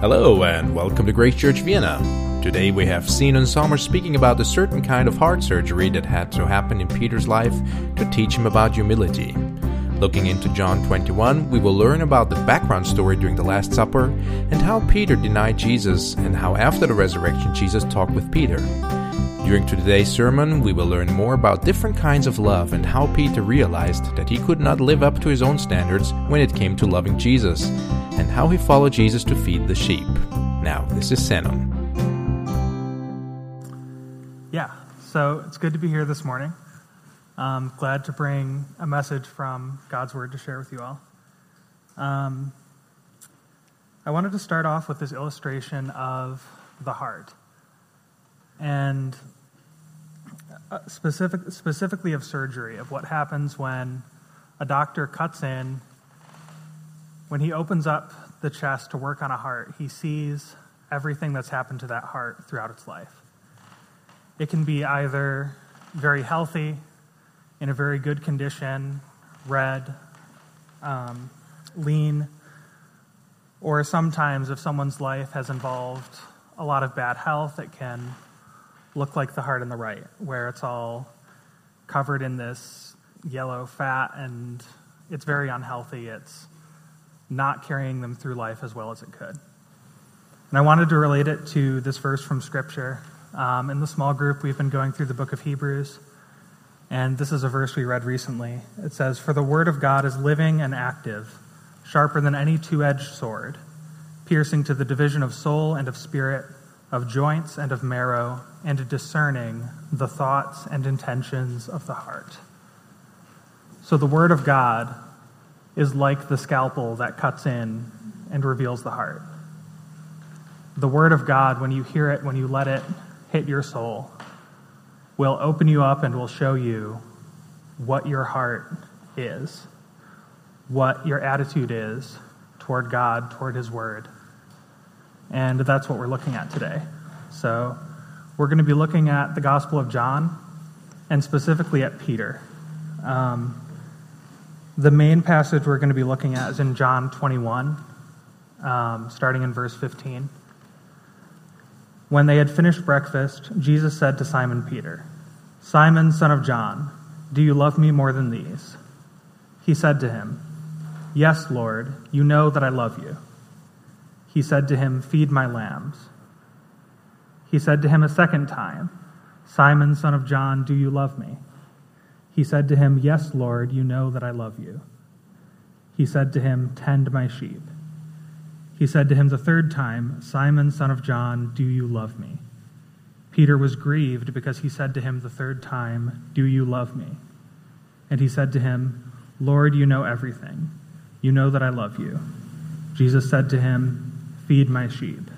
Hello and welcome to Grace Church Vienna. Today we have Zenon Sommer speaking about a certain kind of heart surgery that had to happen in Peter's life to teach him about humility. Looking into John 21, we will learn about the background story during the Last Supper and how Peter denied Jesus and how after the resurrection Jesus talked with Peter. During today's sermon, we will learn more about different kinds of love and how Peter realized that he could not live up to his own standards when it came to loving Jesus, and how he followed Jesus to feed the sheep. Now, this is Zenon. Yeah, so it's good to be here this morning. I'm glad to bring a message from God's Word to share with you all. Um, I wanted to start off with this illustration of the heart, and uh, specific, specifically of surgery, of what happens when a doctor cuts in. When he opens up the chest to work on a heart, he sees everything that's happened to that heart throughout its life. It can be either very healthy in a very good condition, red, um, lean, or sometimes if someone's life has involved a lot of bad health, it can look like the heart in the right, where it's all covered in this yellow fat and it's very unhealthy. It's not carrying them through life as well as it could. And I wanted to relate it to this verse from Scripture. Um, in the small group, we've been going through the book of Hebrews. And this is a verse we read recently. It says, For the word of God is living and active, sharper than any two edged sword, piercing to the division of soul and of spirit, of joints and of marrow, and discerning the thoughts and intentions of the heart. So the word of God is like the scalpel that cuts in and reveals the heart. The word of God, when you hear it, when you let it hit your soul, will open you up and will show you what your heart is, what your attitude is toward God, toward His Word. And that's what we're looking at today. So, we're going to be looking at the Gospel of John and specifically at Peter. Um, the main passage we're going to be looking at is in John 21, um, starting in verse 15. When they had finished breakfast, Jesus said to Simon Peter, Simon, son of John, do you love me more than these? He said to him, Yes, Lord, you know that I love you. He said to him, Feed my lambs. He said to him a second time, Simon, son of John, do you love me? He said to him, Yes, Lord, you know that I love you. He said to him, Tend my sheep. He said to him the third time, Simon, son of John, do you love me? Peter was grieved because he said to him the third time, Do you love me? And he said to him, Lord, you know everything. You know that I love you. Jesus said to him, Feed my sheep.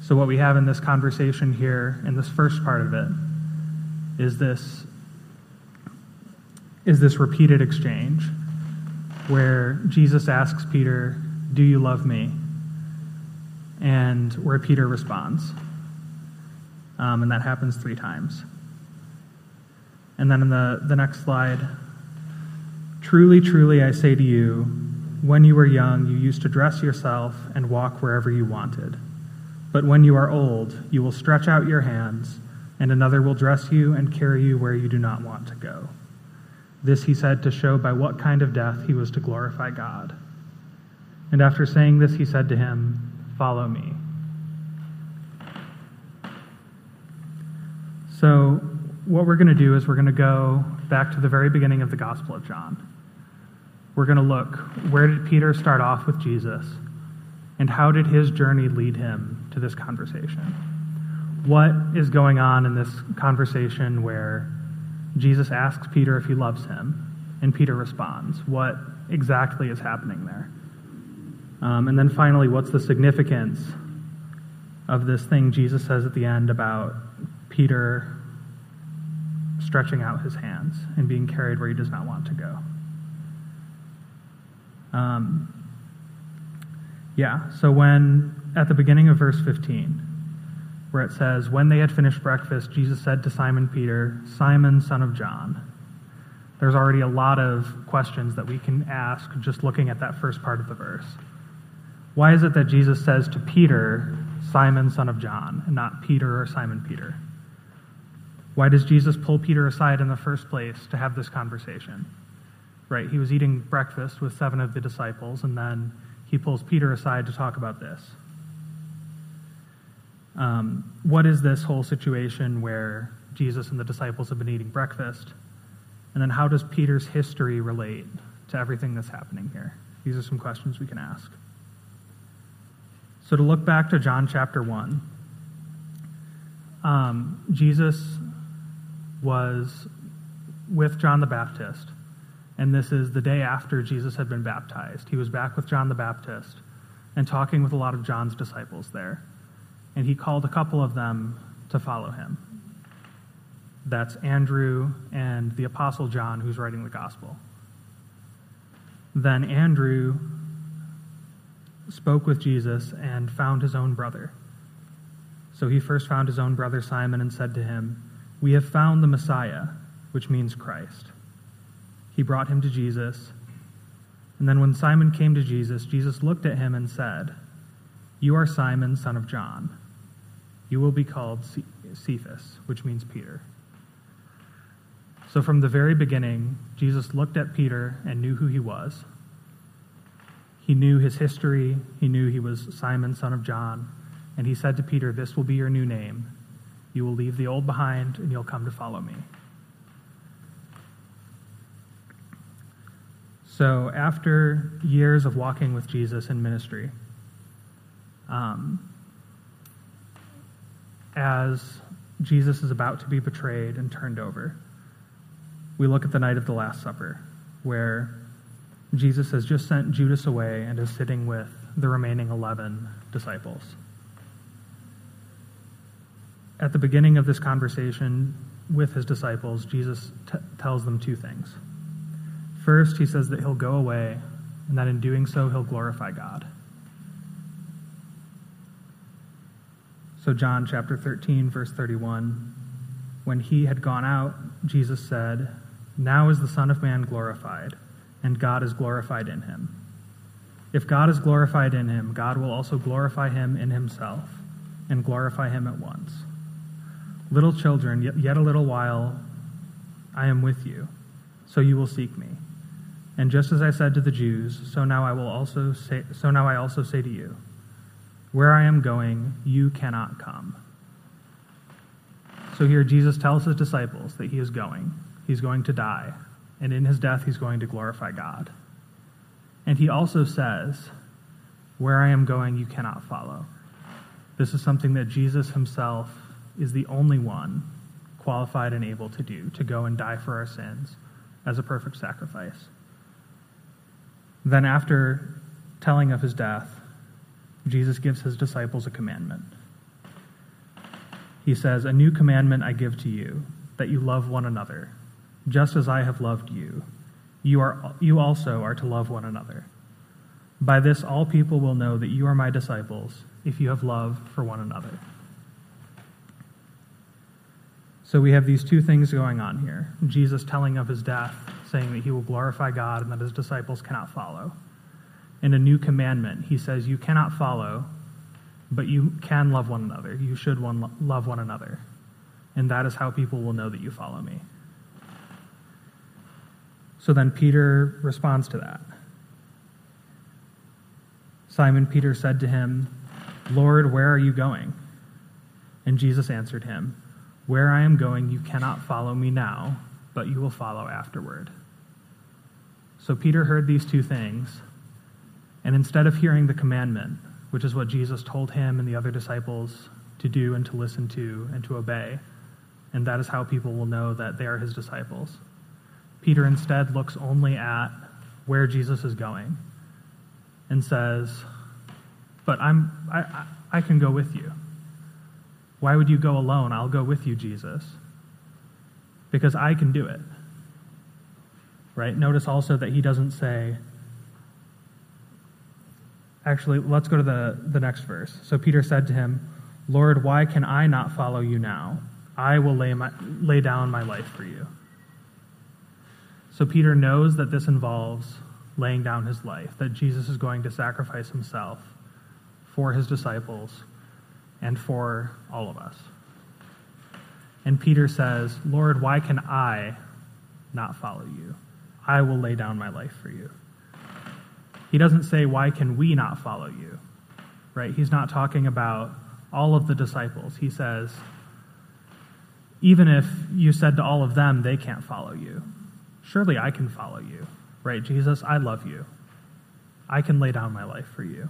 So, what we have in this conversation here, in this first part of it, is this, is this repeated exchange where Jesus asks Peter, Do you love me? And where Peter responds. Um, and that happens three times. And then in the, the next slide, truly, truly, I say to you, when you were young, you used to dress yourself and walk wherever you wanted. But when you are old, you will stretch out your hands, and another will dress you and carry you where you do not want to go. This he said to show by what kind of death he was to glorify God. And after saying this, he said to him, Follow me. So, what we're going to do is we're going to go back to the very beginning of the Gospel of John. We're going to look where did Peter start off with Jesus, and how did his journey lead him to this conversation? What is going on in this conversation where Jesus asks Peter if he loves him, and Peter responds? What exactly is happening there? Um, and then finally, what's the significance of this thing Jesus says at the end about Peter stretching out his hands and being carried where he does not want to go. Um, yeah, so when, at the beginning of verse 15, where it says, When they had finished breakfast, Jesus said to Simon Peter, Simon, son of John. There's already a lot of questions that we can ask just looking at that first part of the verse. Why is it that Jesus says to Peter, Simon, son of John, and not Peter or Simon Peter? Why does Jesus pull Peter aside in the first place to have this conversation? Right? He was eating breakfast with seven of the disciples, and then he pulls Peter aside to talk about this. Um, what is this whole situation where Jesus and the disciples have been eating breakfast? And then how does Peter's history relate to everything that's happening here? These are some questions we can ask. So, to look back to John chapter 1, um, Jesus was with John the Baptist, and this is the day after Jesus had been baptized. He was back with John the Baptist and talking with a lot of John's disciples there. And he called a couple of them to follow him. That's Andrew and the Apostle John, who's writing the gospel. Then Andrew spoke with Jesus and found his own brother. So he first found his own brother Simon and said to him, We have found the Messiah, which means Christ. He brought him to Jesus. And then when Simon came to Jesus, Jesus looked at him and said, You are Simon, son of John. You will be called Cephas, which means Peter. So from the very beginning, Jesus looked at Peter and knew who he was. He knew his history. He knew he was Simon, son of John. And he said to Peter, This will be your new name. You will leave the old behind, and you'll come to follow me. So, after years of walking with Jesus in ministry, um, as Jesus is about to be betrayed and turned over, we look at the night of the Last Supper, where Jesus has just sent Judas away and is sitting with the remaining 11 disciples. At the beginning of this conversation with his disciples, Jesus t- tells them two things. First, he says that he'll go away, and that in doing so, he'll glorify God. So, John chapter 13, verse 31 when he had gone out, Jesus said, Now is the Son of Man glorified, and God is glorified in him. If God is glorified in him, God will also glorify him in himself, and glorify him at once. Little children, yet a little while I am with you, so you will seek me. And just as I said to the Jews, so now I will also say so now I also say to you, where I am going, you cannot come. So here Jesus tells his disciples that he is going. He's going to die, and in his death he's going to glorify God. And he also says, where I am going, you cannot follow. This is something that Jesus himself is the only one qualified and able to do, to go and die for our sins as a perfect sacrifice. Then, after telling of his death, Jesus gives his disciples a commandment. He says, A new commandment I give to you, that you love one another, just as I have loved you. You, are, you also are to love one another. By this, all people will know that you are my disciples, if you have love for one another. So we have these two things going on here Jesus telling of his death, saying that he will glorify God and that his disciples cannot follow. In a new commandment, he says, You cannot follow, but you can love one another. You should one, love one another. And that is how people will know that you follow me. So then Peter responds to that. Simon Peter said to him, Lord, where are you going? And Jesus answered him, where I am going, you cannot follow me now, but you will follow afterward. So Peter heard these two things, and instead of hearing the commandment, which is what Jesus told him and the other disciples to do and to listen to and to obey, and that is how people will know that they are his disciples, Peter instead looks only at where Jesus is going and says, But I'm, I, I can go with you. Why would you go alone? I'll go with you, Jesus. Because I can do it. Right? Notice also that he doesn't say, actually, let's go to the, the next verse. So Peter said to him, Lord, why can I not follow you now? I will lay, my, lay down my life for you. So Peter knows that this involves laying down his life, that Jesus is going to sacrifice himself for his disciples and for all of us. And Peter says, Lord, why can I not follow you? I will lay down my life for you. He doesn't say, Why can we not follow you? Right? He's not talking about all of the disciples. He says, Even if you said to all of them, they can't follow you, surely I can follow you. Right? Jesus, I love you. I can lay down my life for you.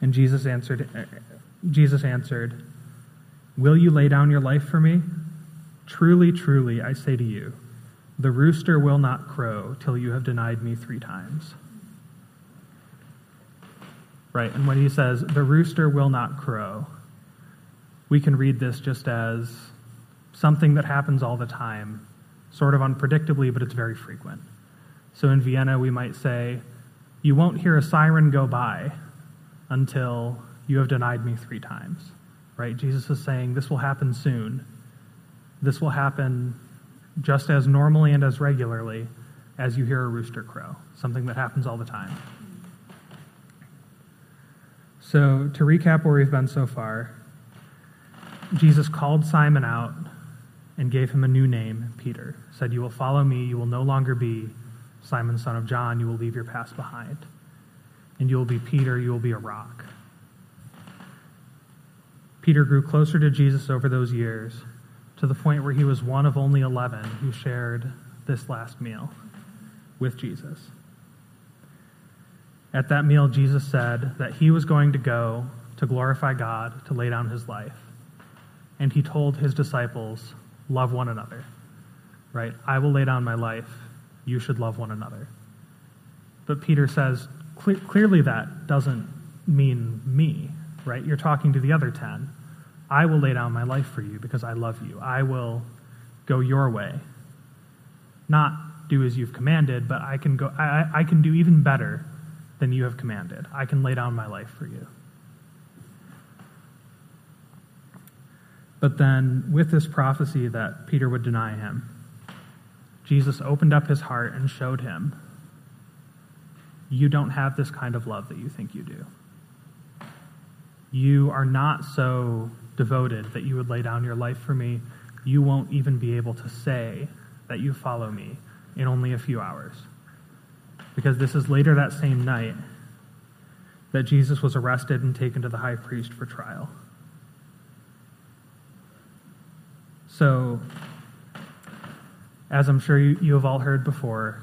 And Jesus answered, Jesus answered, Will you lay down your life for me? Truly, truly, I say to you, the rooster will not crow till you have denied me three times. Right, and when he says, the rooster will not crow, we can read this just as something that happens all the time, sort of unpredictably, but it's very frequent. So in Vienna, we might say, You won't hear a siren go by until you have denied me three times. Right? Jesus is saying, This will happen soon. This will happen just as normally and as regularly as you hear a rooster crow, something that happens all the time. So, to recap where we've been so far, Jesus called Simon out and gave him a new name, Peter. Said, You will follow me, you will no longer be Simon, son of John, you will leave your past behind. And you will be Peter, you will be a rock. Peter grew closer to Jesus over those years to the point where he was one of only 11 who shared this last meal with Jesus. At that meal, Jesus said that he was going to go to glorify God, to lay down his life. And he told his disciples, Love one another. Right? I will lay down my life. You should love one another. But Peter says, clearly that doesn't mean me, right? You're talking to the other 10. I will lay down my life for you because I love you. I will go your way. Not do as you've commanded, but I can go I, I can do even better than you have commanded. I can lay down my life for you. But then, with this prophecy that Peter would deny him, Jesus opened up his heart and showed him, You don't have this kind of love that you think you do. You are not so devoted that you would lay down your life for me, you won't even be able to say that you follow me in only a few hours. Because this is later that same night that Jesus was arrested and taken to the high priest for trial. So, as I'm sure you, you have all heard before,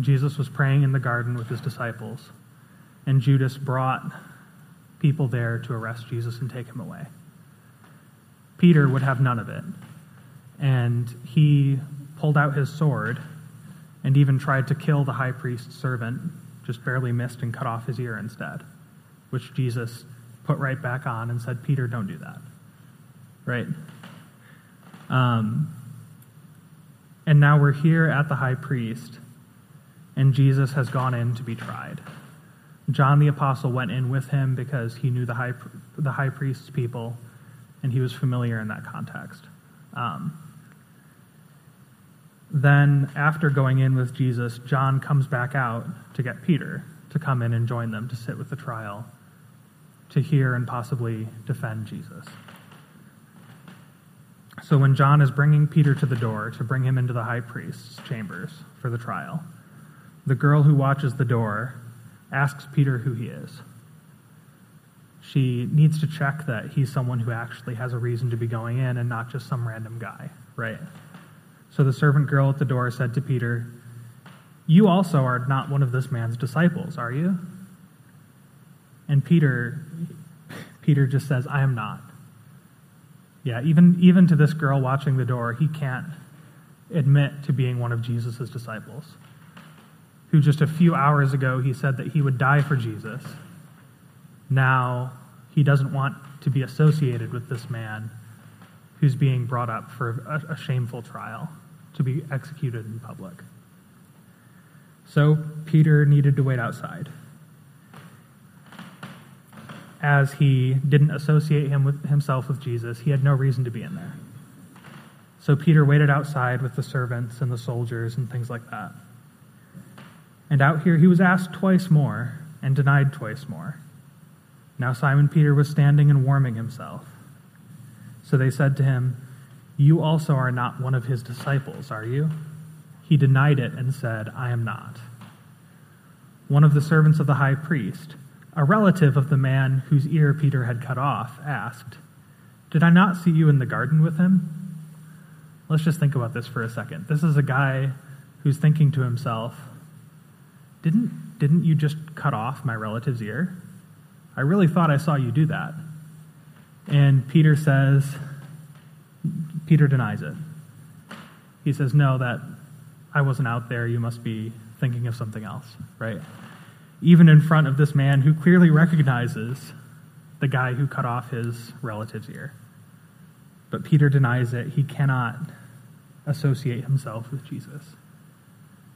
Jesus was praying in the garden with his disciples, and Judas brought people there to arrest Jesus and take him away. Peter would have none of it. And he pulled out his sword and even tried to kill the high priest's servant, just barely missed and cut off his ear instead, which Jesus put right back on and said, Peter, don't do that. Right? Um, and now we're here at the high priest, and Jesus has gone in to be tried. John the apostle went in with him because he knew the high, the high priest's people and he was familiar in that context. Um, then, after going in with Jesus, John comes back out to get Peter to come in and join them to sit with the trial, to hear and possibly defend Jesus. So, when John is bringing Peter to the door to bring him into the high priest's chambers for the trial, the girl who watches the door asks Peter who he is she needs to check that he's someone who actually has a reason to be going in and not just some random guy, right? So the servant girl at the door said to Peter, You also are not one of this man's disciples, are you? And Peter Peter just says, I am not. Yeah, even even to this girl watching the door, he can't admit to being one of Jesus' disciples. Who just a few hours ago he said that he would die for Jesus now he doesn't want to be associated with this man who's being brought up for a, a shameful trial to be executed in public. So Peter needed to wait outside. As he didn't associate him with, himself with Jesus, he had no reason to be in there. So Peter waited outside with the servants and the soldiers and things like that. And out here, he was asked twice more and denied twice more. Now Simon Peter was standing and warming himself. So they said to him, You also are not one of his disciples, are you? He denied it and said, I am not. One of the servants of the high priest, a relative of the man whose ear Peter had cut off, asked, Did I not see you in the garden with him? Let's just think about this for a second. This is a guy who's thinking to himself, Didn't, didn't you just cut off my relative's ear? I really thought I saw you do that. And Peter says, Peter denies it. He says, No, that I wasn't out there. You must be thinking of something else, right? Even in front of this man who clearly recognizes the guy who cut off his relative's ear. But Peter denies it. He cannot associate himself with Jesus.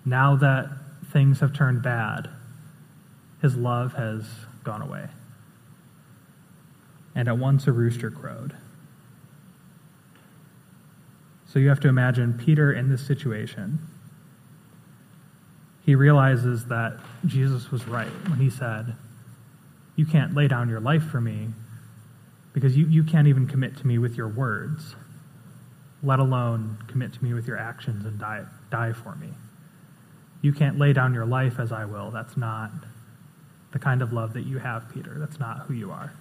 Now that things have turned bad, his love has gone away and at once a rooster crowed. So you have to imagine Peter in this situation. He realizes that Jesus was right when he said, You can't lay down your life for me because you, you can't even commit to me with your words, let alone commit to me with your actions and die, die for me. You can't lay down your life as I will. That's not the kind of love that you have, Peter. That's not who you are.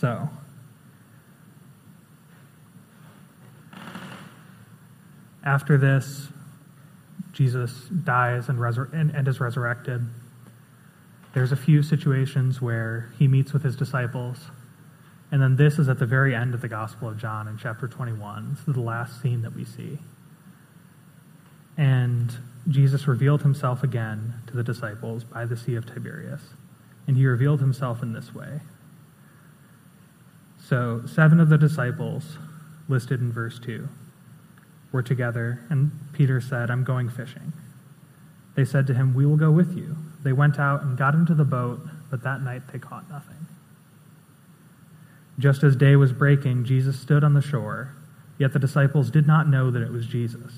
So, after this, Jesus dies and, resur- and, and is resurrected. There's a few situations where he meets with his disciples. And then this is at the very end of the Gospel of John in chapter 21. This is the last scene that we see. And Jesus revealed himself again to the disciples by the Sea of Tiberias. And he revealed himself in this way. So, seven of the disciples, listed in verse 2, were together, and Peter said, I'm going fishing. They said to him, We will go with you. They went out and got into the boat, but that night they caught nothing. Just as day was breaking, Jesus stood on the shore, yet the disciples did not know that it was Jesus.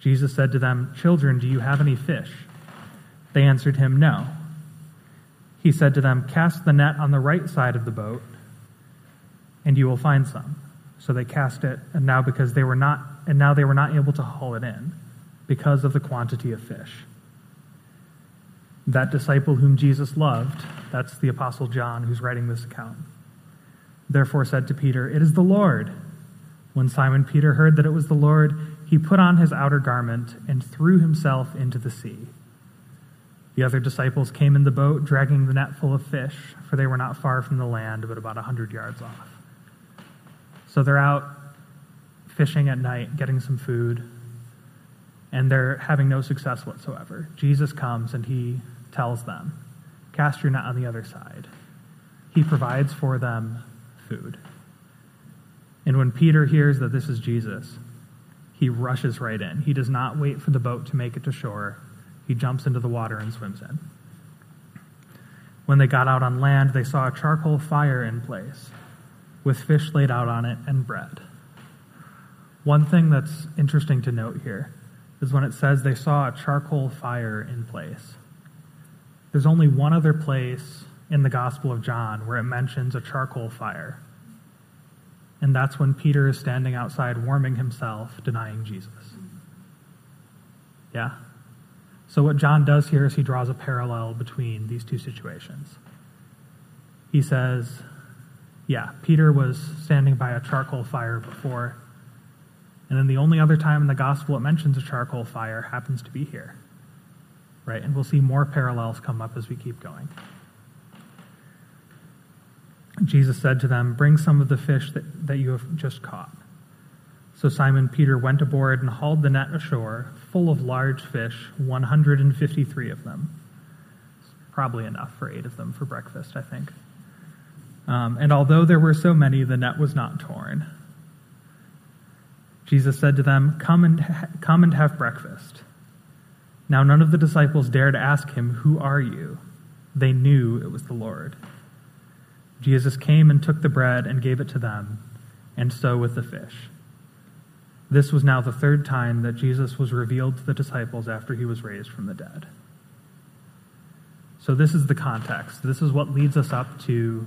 Jesus said to them, Children, do you have any fish? They answered him, No. He said to them, Cast the net on the right side of the boat and you will find some. So they cast it, and now because they were not and now they were not able to haul it in because of the quantity of fish. That disciple whom Jesus loved, that's the apostle John who's writing this account. Therefore said to Peter, "It is the Lord." When Simon Peter heard that it was the Lord, he put on his outer garment and threw himself into the sea. The other disciples came in the boat, dragging the net full of fish, for they were not far from the land, but about a hundred yards off. So they're out fishing at night, getting some food, and they're having no success whatsoever. Jesus comes and he tells them, Cast your net on the other side. He provides for them food. And when Peter hears that this is Jesus, he rushes right in. He does not wait for the boat to make it to shore. He jumps into the water and swims in. When they got out on land, they saw a charcoal fire in place with fish laid out on it and bread. One thing that's interesting to note here is when it says they saw a charcoal fire in place. There's only one other place in the Gospel of John where it mentions a charcoal fire. And that's when Peter is standing outside warming himself, denying Jesus. Yeah? So, what John does here is he draws a parallel between these two situations. He says, yeah, Peter was standing by a charcoal fire before. And then the only other time in the gospel it mentions a charcoal fire happens to be here. Right? And we'll see more parallels come up as we keep going. Jesus said to them, Bring some of the fish that, that you have just caught. So Simon Peter went aboard and hauled the net ashore, full of large fish, 153 of them. Probably enough for eight of them for breakfast, I think. Um, and although there were so many, the net was not torn. Jesus said to them, Come and, ha- come and have breakfast. Now none of the disciples dared ask him, Who are you? They knew it was the Lord. Jesus came and took the bread and gave it to them, and so with the fish. This was now the third time that Jesus was revealed to the disciples after he was raised from the dead. So, this is the context. This is what leads us up to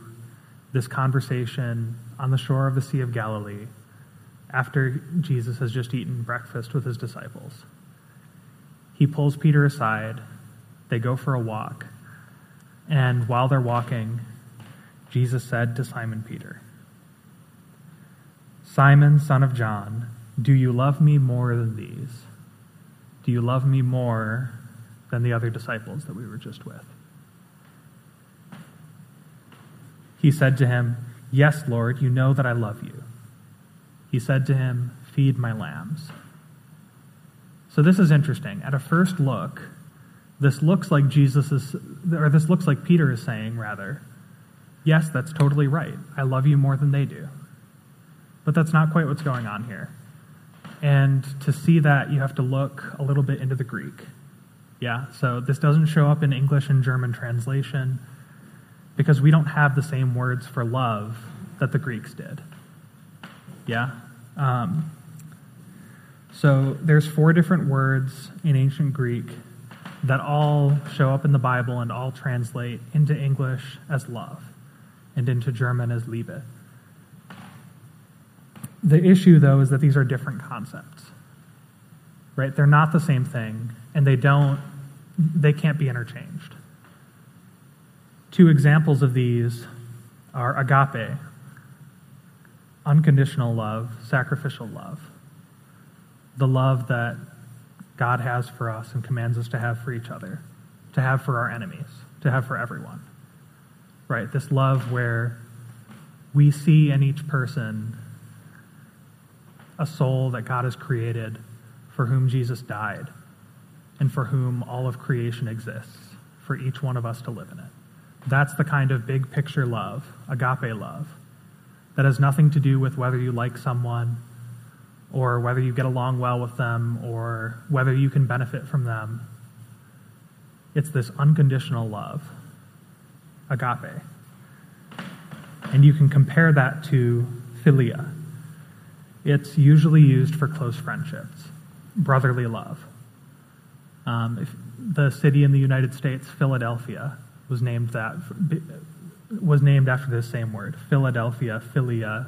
this conversation on the shore of the Sea of Galilee after Jesus has just eaten breakfast with his disciples. He pulls Peter aside. They go for a walk. And while they're walking, Jesus said to Simon Peter, Simon, son of John, do you love me more than these? Do you love me more than the other disciples that we were just with? He said to him, Yes, Lord, you know that I love you. He said to him, Feed my lambs. So this is interesting. At a first look, this looks like Jesus is, or this looks like Peter is saying, rather, Yes, that's totally right. I love you more than they do. But that's not quite what's going on here. And to see that, you have to look a little bit into the Greek. Yeah, so this doesn't show up in English and German translation because we don't have the same words for love that the Greeks did. Yeah? Um, so there's four different words in ancient Greek that all show up in the Bible and all translate into English as love and into German as Liebe. The issue, though, is that these are different concepts. Right? They're not the same thing, and they don't, they can't be interchanged. Two examples of these are agape, unconditional love, sacrificial love, the love that God has for us and commands us to have for each other, to have for our enemies, to have for everyone. Right? This love where we see in each person a soul that God has created for whom Jesus died and for whom all of creation exists, for each one of us to live in it. That's the kind of big picture love, agape love, that has nothing to do with whether you like someone or whether you get along well with them or whether you can benefit from them. It's this unconditional love, agape. And you can compare that to philia, it's usually used for close friendships, brotherly love. Um, the city in the United States, Philadelphia, was named that was named after this same word, Philadelphia, Philia.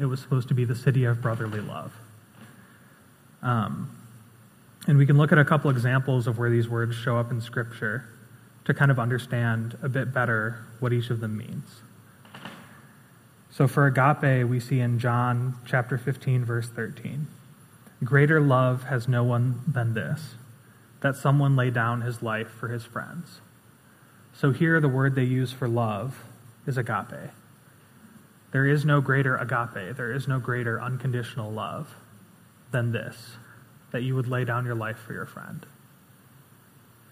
It was supposed to be the city of brotherly love. Um, and we can look at a couple examples of where these words show up in Scripture to kind of understand a bit better what each of them means. So for agape, we see in John chapter 15, verse 13 Greater love has no one than this, that someone lay down his life for his friends. So here, the word they use for love is agape. There is no greater agape, there is no greater unconditional love than this, that you would lay down your life for your friend.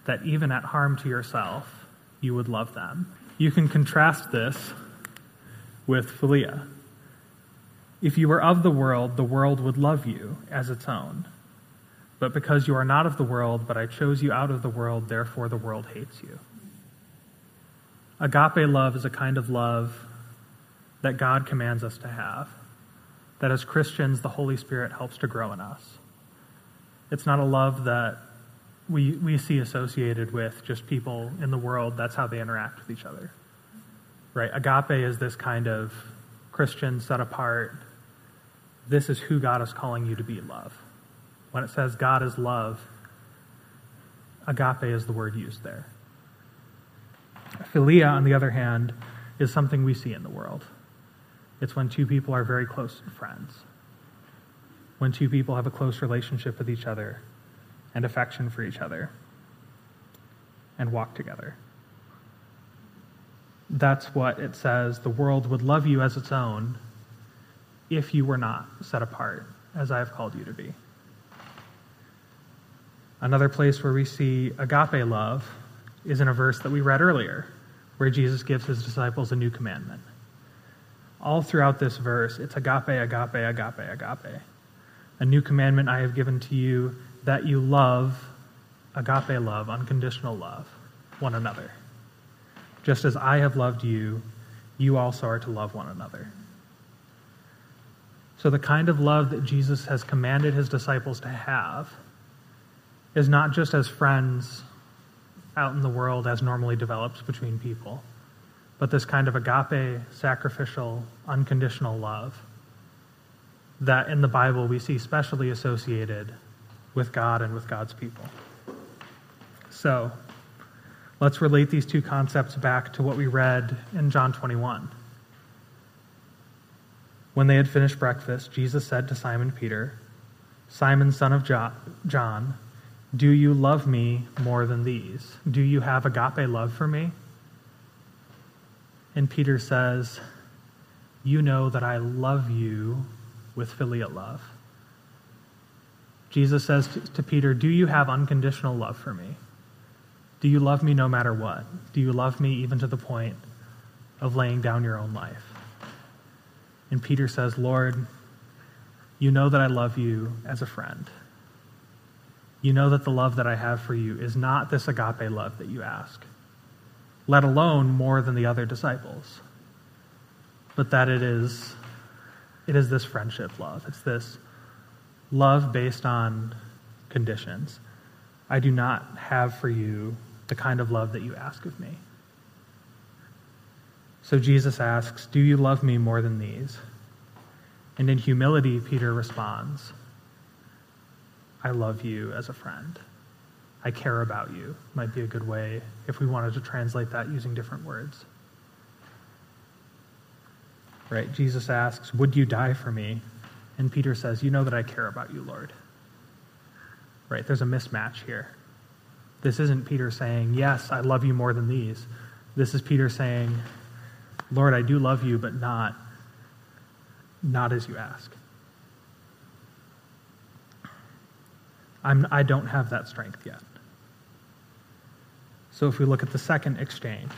That even at harm to yourself, you would love them. You can contrast this with philia. If you were of the world, the world would love you as its own. But because you are not of the world, but I chose you out of the world, therefore the world hates you. Agape love is a kind of love that God commands us to have, that as Christians, the Holy Spirit helps to grow in us. It's not a love that we, we see associated with just people in the world, that's how they interact with each other right? Agape is this kind of Christian set apart. This is who God is calling you to be love. When it says God is love, agape is the word used there. Philia, on the other hand, is something we see in the world. It's when two people are very close friends, when two people have a close relationship with each other and affection for each other and walk together that's what it says the world would love you as its own if you were not set apart as I have called you to be. Another place where we see agape love is in a verse that we read earlier, where Jesus gives his disciples a new commandment. All throughout this verse, it's agape, agape, agape, agape. A new commandment I have given to you that you love, agape love, unconditional love, one another. Just as I have loved you, you also are to love one another. So, the kind of love that Jesus has commanded his disciples to have is not just as friends out in the world as normally develops between people, but this kind of agape, sacrificial, unconditional love that in the Bible we see specially associated with God and with God's people. So, let's relate these two concepts back to what we read in John 21. When they had finished breakfast, Jesus said to Simon Peter, Simon, son of John, do you love me more than these? Do you have agape love for me? And Peter says, You know that I love you with filial love. Jesus says to Peter, Do you have unconditional love for me? Do you love me no matter what? Do you love me even to the point of laying down your own life? And Peter says, Lord, you know that I love you as a friend. You know that the love that I have for you is not this agape love that you ask, let alone more than the other disciples, but that it is, it is this friendship love. It's this love based on conditions. I do not have for you the kind of love that you ask of me. So Jesus asks, Do you love me more than these? And in humility, Peter responds, I love you as a friend. I care about you, might be a good way if we wanted to translate that using different words. Right? Jesus asks, Would you die for me? And Peter says, You know that I care about you, Lord. Right? There's a mismatch here. This isn't Peter saying, Yes, I love you more than these. This is Peter saying, Lord, I do love you, but not, not as you ask. I'm, I don't have that strength yet. So if we look at the second exchange,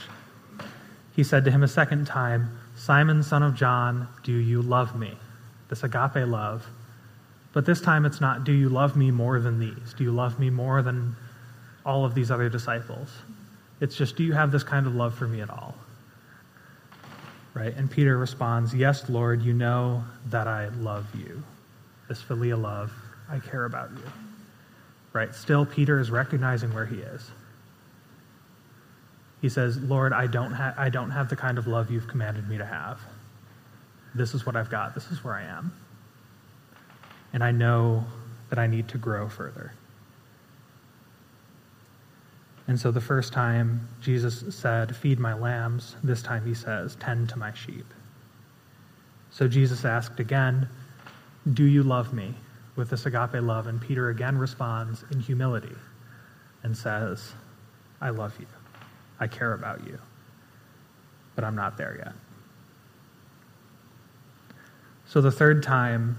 he said to him a second time, Simon, son of John, do you love me? This agape love. But this time it's not, do you love me more than these? Do you love me more than all of these other disciples? It's just, do you have this kind of love for me at all? Right? And Peter responds, Yes, Lord, you know that I love you. This filial love, I care about you. Right? Still, Peter is recognizing where he is. He says, Lord, I don't, ha- I don't have the kind of love you've commanded me to have. This is what I've got. This is where I am. And I know that I need to grow further. And so the first time Jesus said, Feed my lambs, this time he says, Tend to my sheep. So Jesus asked again, Do you love me? With this agape love. And Peter again responds in humility and says, I love you. I care about you. But I'm not there yet. So the third time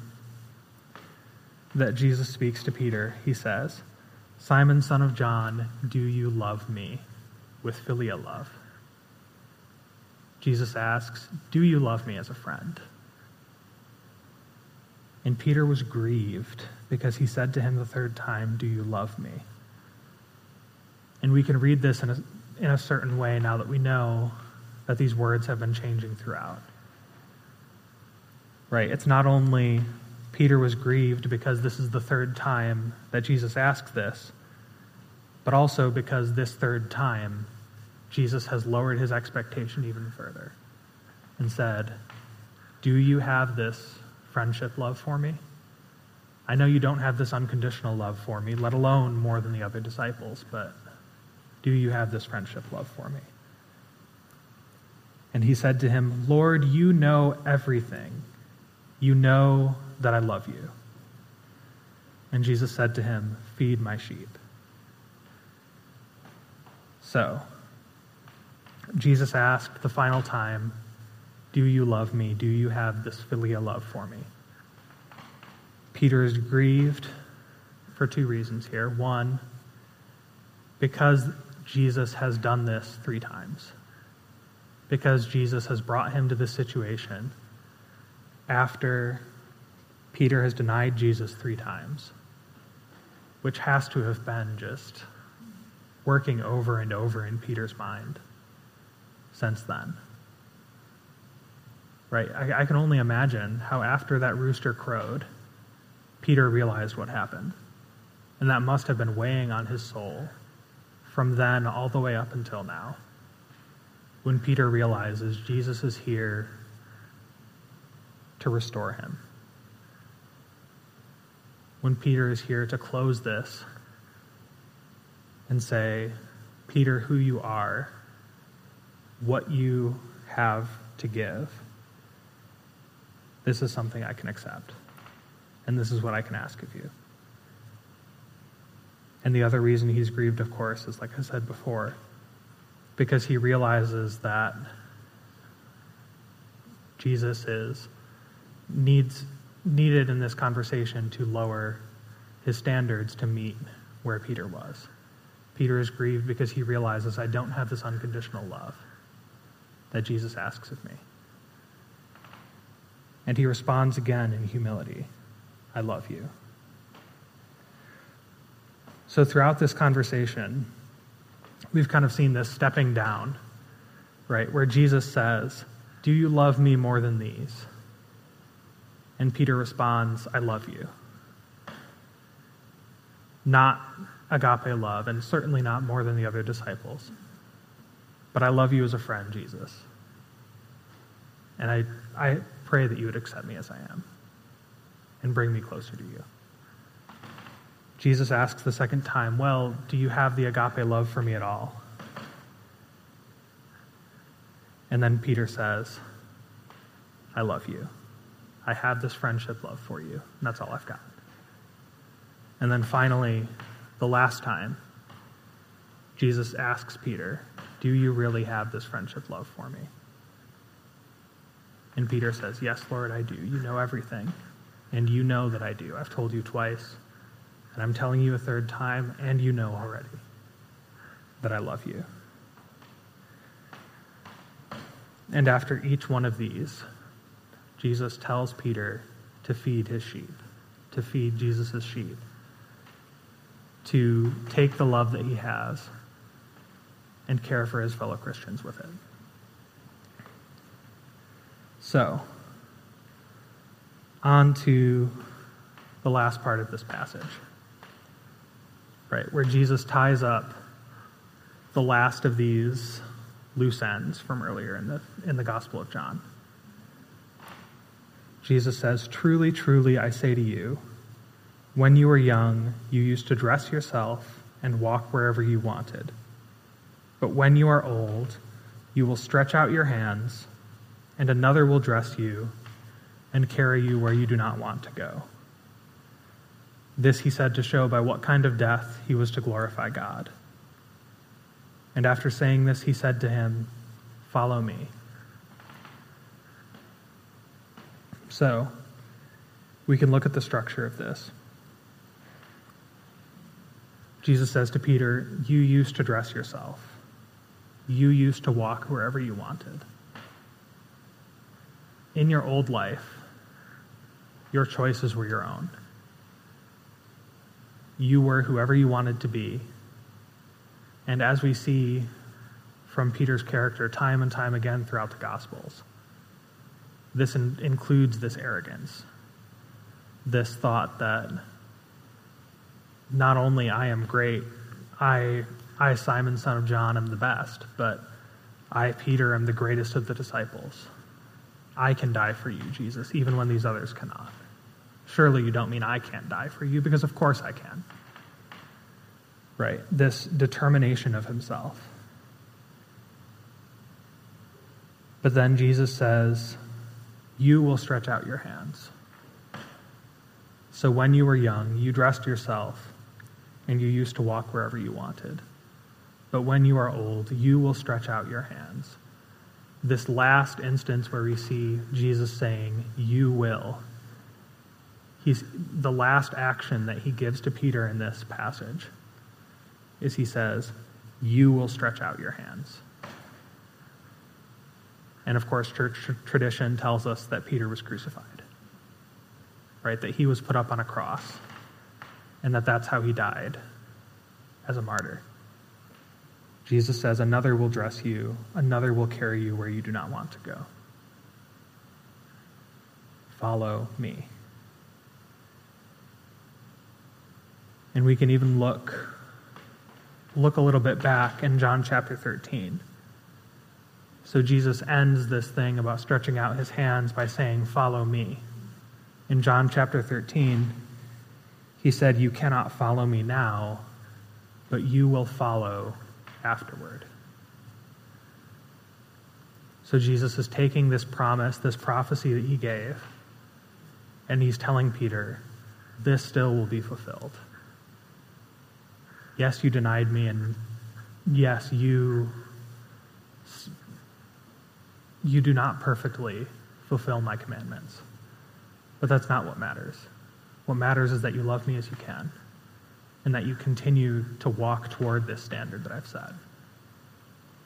that Jesus speaks to Peter, he says, Simon, son of John, do you love me with filial love? Jesus asks, Do you love me as a friend? And Peter was grieved because he said to him the third time, Do you love me? And we can read this in a, in a certain way now that we know that these words have been changing throughout. Right? It's not only Peter was grieved because this is the third time that Jesus asked this, but also because this third time, Jesus has lowered his expectation even further and said, Do you have this friendship love for me. I know you don't have this unconditional love for me, let alone more than the other disciples, but do you have this friendship love for me? And he said to him, Lord, you know everything. You know that I love you. And Jesus said to him, Feed my sheep. So, Jesus asked the final time, do you love me? Do you have this filial love for me? Peter is grieved for two reasons here. One, because Jesus has done this three times. Because Jesus has brought him to this situation after Peter has denied Jesus three times, which has to have been just working over and over in Peter's mind since then right? I, I can only imagine how after that rooster crowed, Peter realized what happened. And that must have been weighing on his soul from then all the way up until now. When Peter realizes Jesus is here to restore him. When Peter is here to close this and say, Peter, who you are, what you have to give, this is something I can accept. And this is what I can ask of you. And the other reason he's grieved, of course, is like I said before, because he realizes that Jesus is needs needed in this conversation to lower his standards to meet where Peter was. Peter is grieved because he realizes I don't have this unconditional love that Jesus asks of me. And he responds again in humility I love you. So, throughout this conversation, we've kind of seen this stepping down, right? Where Jesus says, Do you love me more than these? And Peter responds, I love you. Not agape love, and certainly not more than the other disciples. But I love you as a friend, Jesus. And I, I pray that you would accept me as I am and bring me closer to you. Jesus asks the second time, Well, do you have the agape love for me at all? And then Peter says, I love you. I have this friendship love for you, and that's all I've got. And then finally, the last time, Jesus asks Peter, Do you really have this friendship love for me? And Peter says, Yes, Lord, I do. You know everything. And you know that I do. I've told you twice. And I'm telling you a third time, and you know already that I love you. And after each one of these, Jesus tells Peter to feed his sheep, to feed Jesus' sheep, to take the love that he has and care for his fellow Christians with it. So, on to the last part of this passage right, where Jesus ties up the last of these loose ends from earlier in the, in the Gospel of John. Jesus says, Truly, truly, I say to you, when you were young, you used to dress yourself and walk wherever you wanted. But when you are old, you will stretch out your hands, and another will dress you and carry you where you do not want to go. This he said to show by what kind of death he was to glorify God. And after saying this, he said to him, Follow me. So, we can look at the structure of this. Jesus says to Peter, You used to dress yourself, you used to walk wherever you wanted. In your old life, your choices were your own you were whoever you wanted to be. And as we see from Peter's character time and time again throughout the Gospels, this in- includes this arrogance, this thought that not only I am great, I, I, Simon, son of John, am the best, but I, Peter, am the greatest of the disciples. I can die for you, Jesus, even when these others cannot. Surely you don't mean I can't die for you, because of course I can. Right? This determination of himself. But then Jesus says, You will stretch out your hands. So when you were young, you dressed yourself and you used to walk wherever you wanted. But when you are old, you will stretch out your hands. This last instance where we see Jesus saying, You will, he's the last action that he gives to Peter in this passage is he says, You will stretch out your hands. And of course, church tradition tells us that Peter was crucified, right? That he was put up on a cross, and that that's how he died as a martyr. Jesus says, Another will dress you, another will carry you where you do not want to go. Follow me. And we can even look look a little bit back in John chapter 13. So Jesus ends this thing about stretching out his hands by saying, Follow me. In John chapter 13, he said, You cannot follow me now, but you will follow afterward. So Jesus is taking this promise, this prophecy that he gave, and he's telling Peter, This still will be fulfilled. Yes, you denied me, and yes, you you do not perfectly fulfill my commandments. But that's not what matters. What matters is that you love me as you can and that you continue to walk toward this standard that I've set.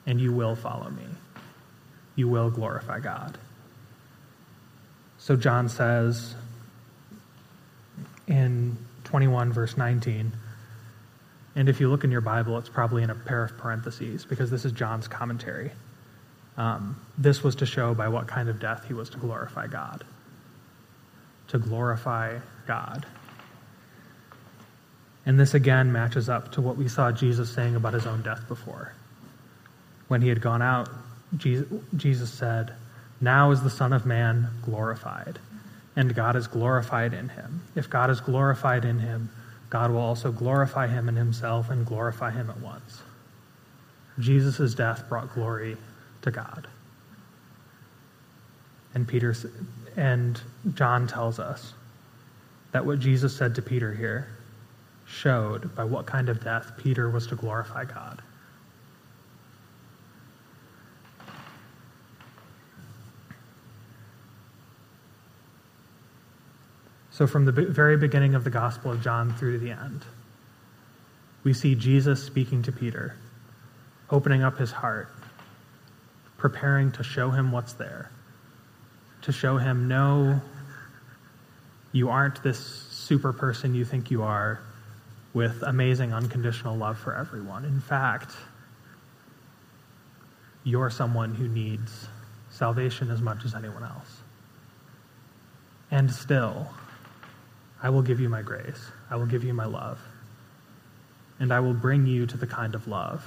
And you will follow me. You will glorify God. So John says in 21, verse 19, and if you look in your Bible, it's probably in a pair of parentheses because this is John's commentary. Um, this was to show by what kind of death he was to glorify God. To glorify God. And this again matches up to what we saw Jesus saying about his own death before. When he had gone out, Jesus said, Now is the Son of Man glorified, and God is glorified in him. If God is glorified in him, God will also glorify him in himself and glorify him at once. Jesus' death brought glory to God. And Peter and John tells us that what Jesus said to Peter here showed by what kind of death Peter was to glorify God. So, from the very beginning of the Gospel of John through to the end, we see Jesus speaking to Peter, opening up his heart, preparing to show him what's there, to show him, no, you aren't this super person you think you are with amazing unconditional love for everyone. In fact, you're someone who needs salvation as much as anyone else. And still, I will give you my grace. I will give you my love. And I will bring you to the kind of love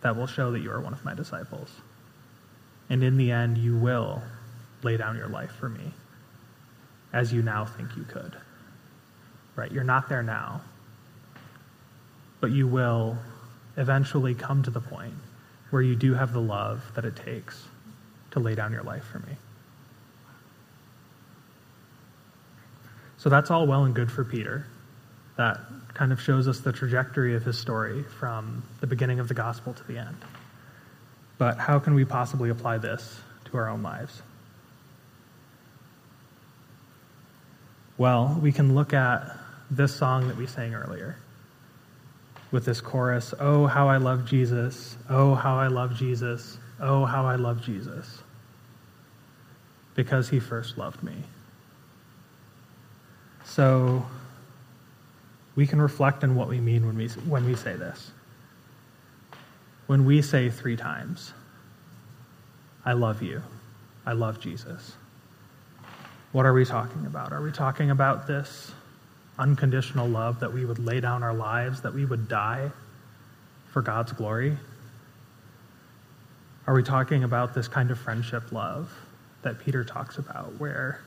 that will show that you are one of my disciples. And in the end, you will lay down your life for me as you now think you could. Right? You're not there now. But you will eventually come to the point where you do have the love that it takes to lay down your life for me. So that's all well and good for Peter. That kind of shows us the trajectory of his story from the beginning of the gospel to the end. But how can we possibly apply this to our own lives? Well, we can look at this song that we sang earlier with this chorus Oh, how I love Jesus! Oh, how I love Jesus! Oh, how I love Jesus! Because he first loved me. So, we can reflect on what we mean when we, when we say this when we say three times, I love you, I love Jesus, what are we talking about? Are we talking about this unconditional love that we would lay down our lives, that we would die for God's glory? Are we talking about this kind of friendship love that Peter talks about, where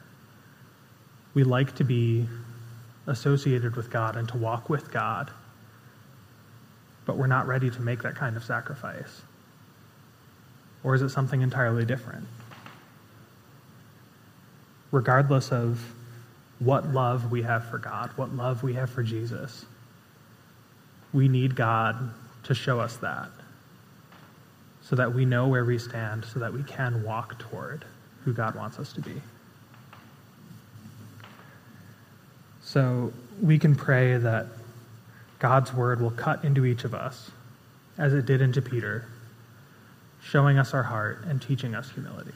we like to be associated with God and to walk with God? but we're not ready to make that kind of sacrifice? Or is it something entirely different? Regardless of what love we have for God, what love we have for Jesus, we need God to show us that so that we know where we stand, so that we can walk toward who God wants us to be. So we can pray that God's word will cut into each of us, as it did into Peter, showing us our heart and teaching us humility.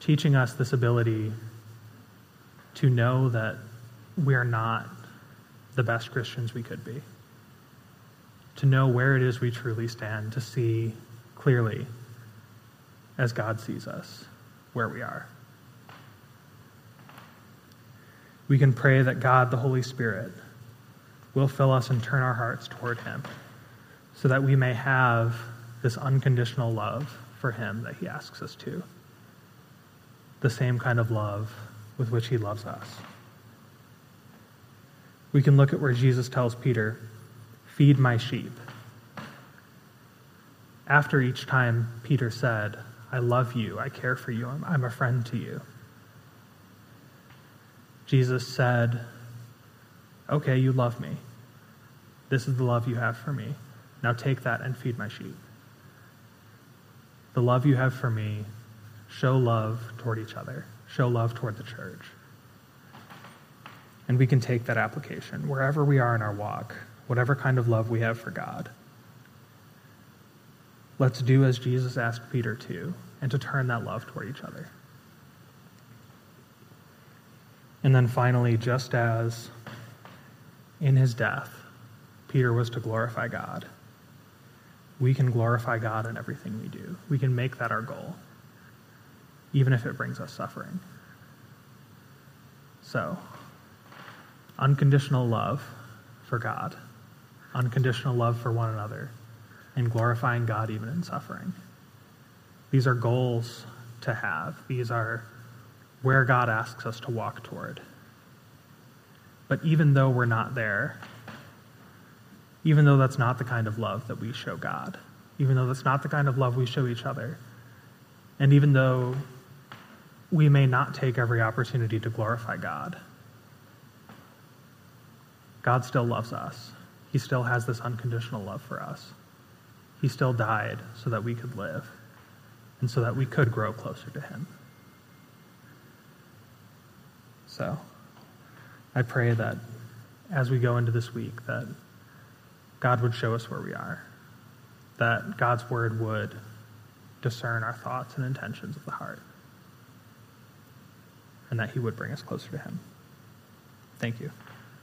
Teaching us this ability to know that we are not the best Christians we could be. To know where it is we truly stand, to see clearly as God sees us, where we are. We can pray that God, the Holy Spirit, will fill us and turn our hearts toward Him so that we may have this unconditional love for Him that He asks us to. The same kind of love with which He loves us. We can look at where Jesus tells Peter, Feed my sheep. After each time Peter said, I love you, I care for you, I'm, a friend to you. Jesus said, Okay, you love me. This is the love you have for me. Now take that and feed my sheep. The love you have for me, show love toward each other, show love toward the church. And we can take that application wherever we are in our walk, whatever kind of love we have for God. Let's do as Jesus asked Peter to, and to turn that love toward each other. And then finally, just as in his death, Peter was to glorify God, we can glorify God in everything we do. We can make that our goal, even if it brings us suffering. So, unconditional love for God, unconditional love for one another, and glorifying God even in suffering. These are goals to have. These are where God asks us to walk toward. But even though we're not there, even though that's not the kind of love that we show God, even though that's not the kind of love we show each other, and even though we may not take every opportunity to glorify God, God still loves us. He still has this unconditional love for us. He still died so that we could live and so that we could grow closer to Him. So, I pray that as we go into this week, that God would show us where we are, that God's word would discern our thoughts and intentions of the heart, and that He would bring us closer to Him. Thank you.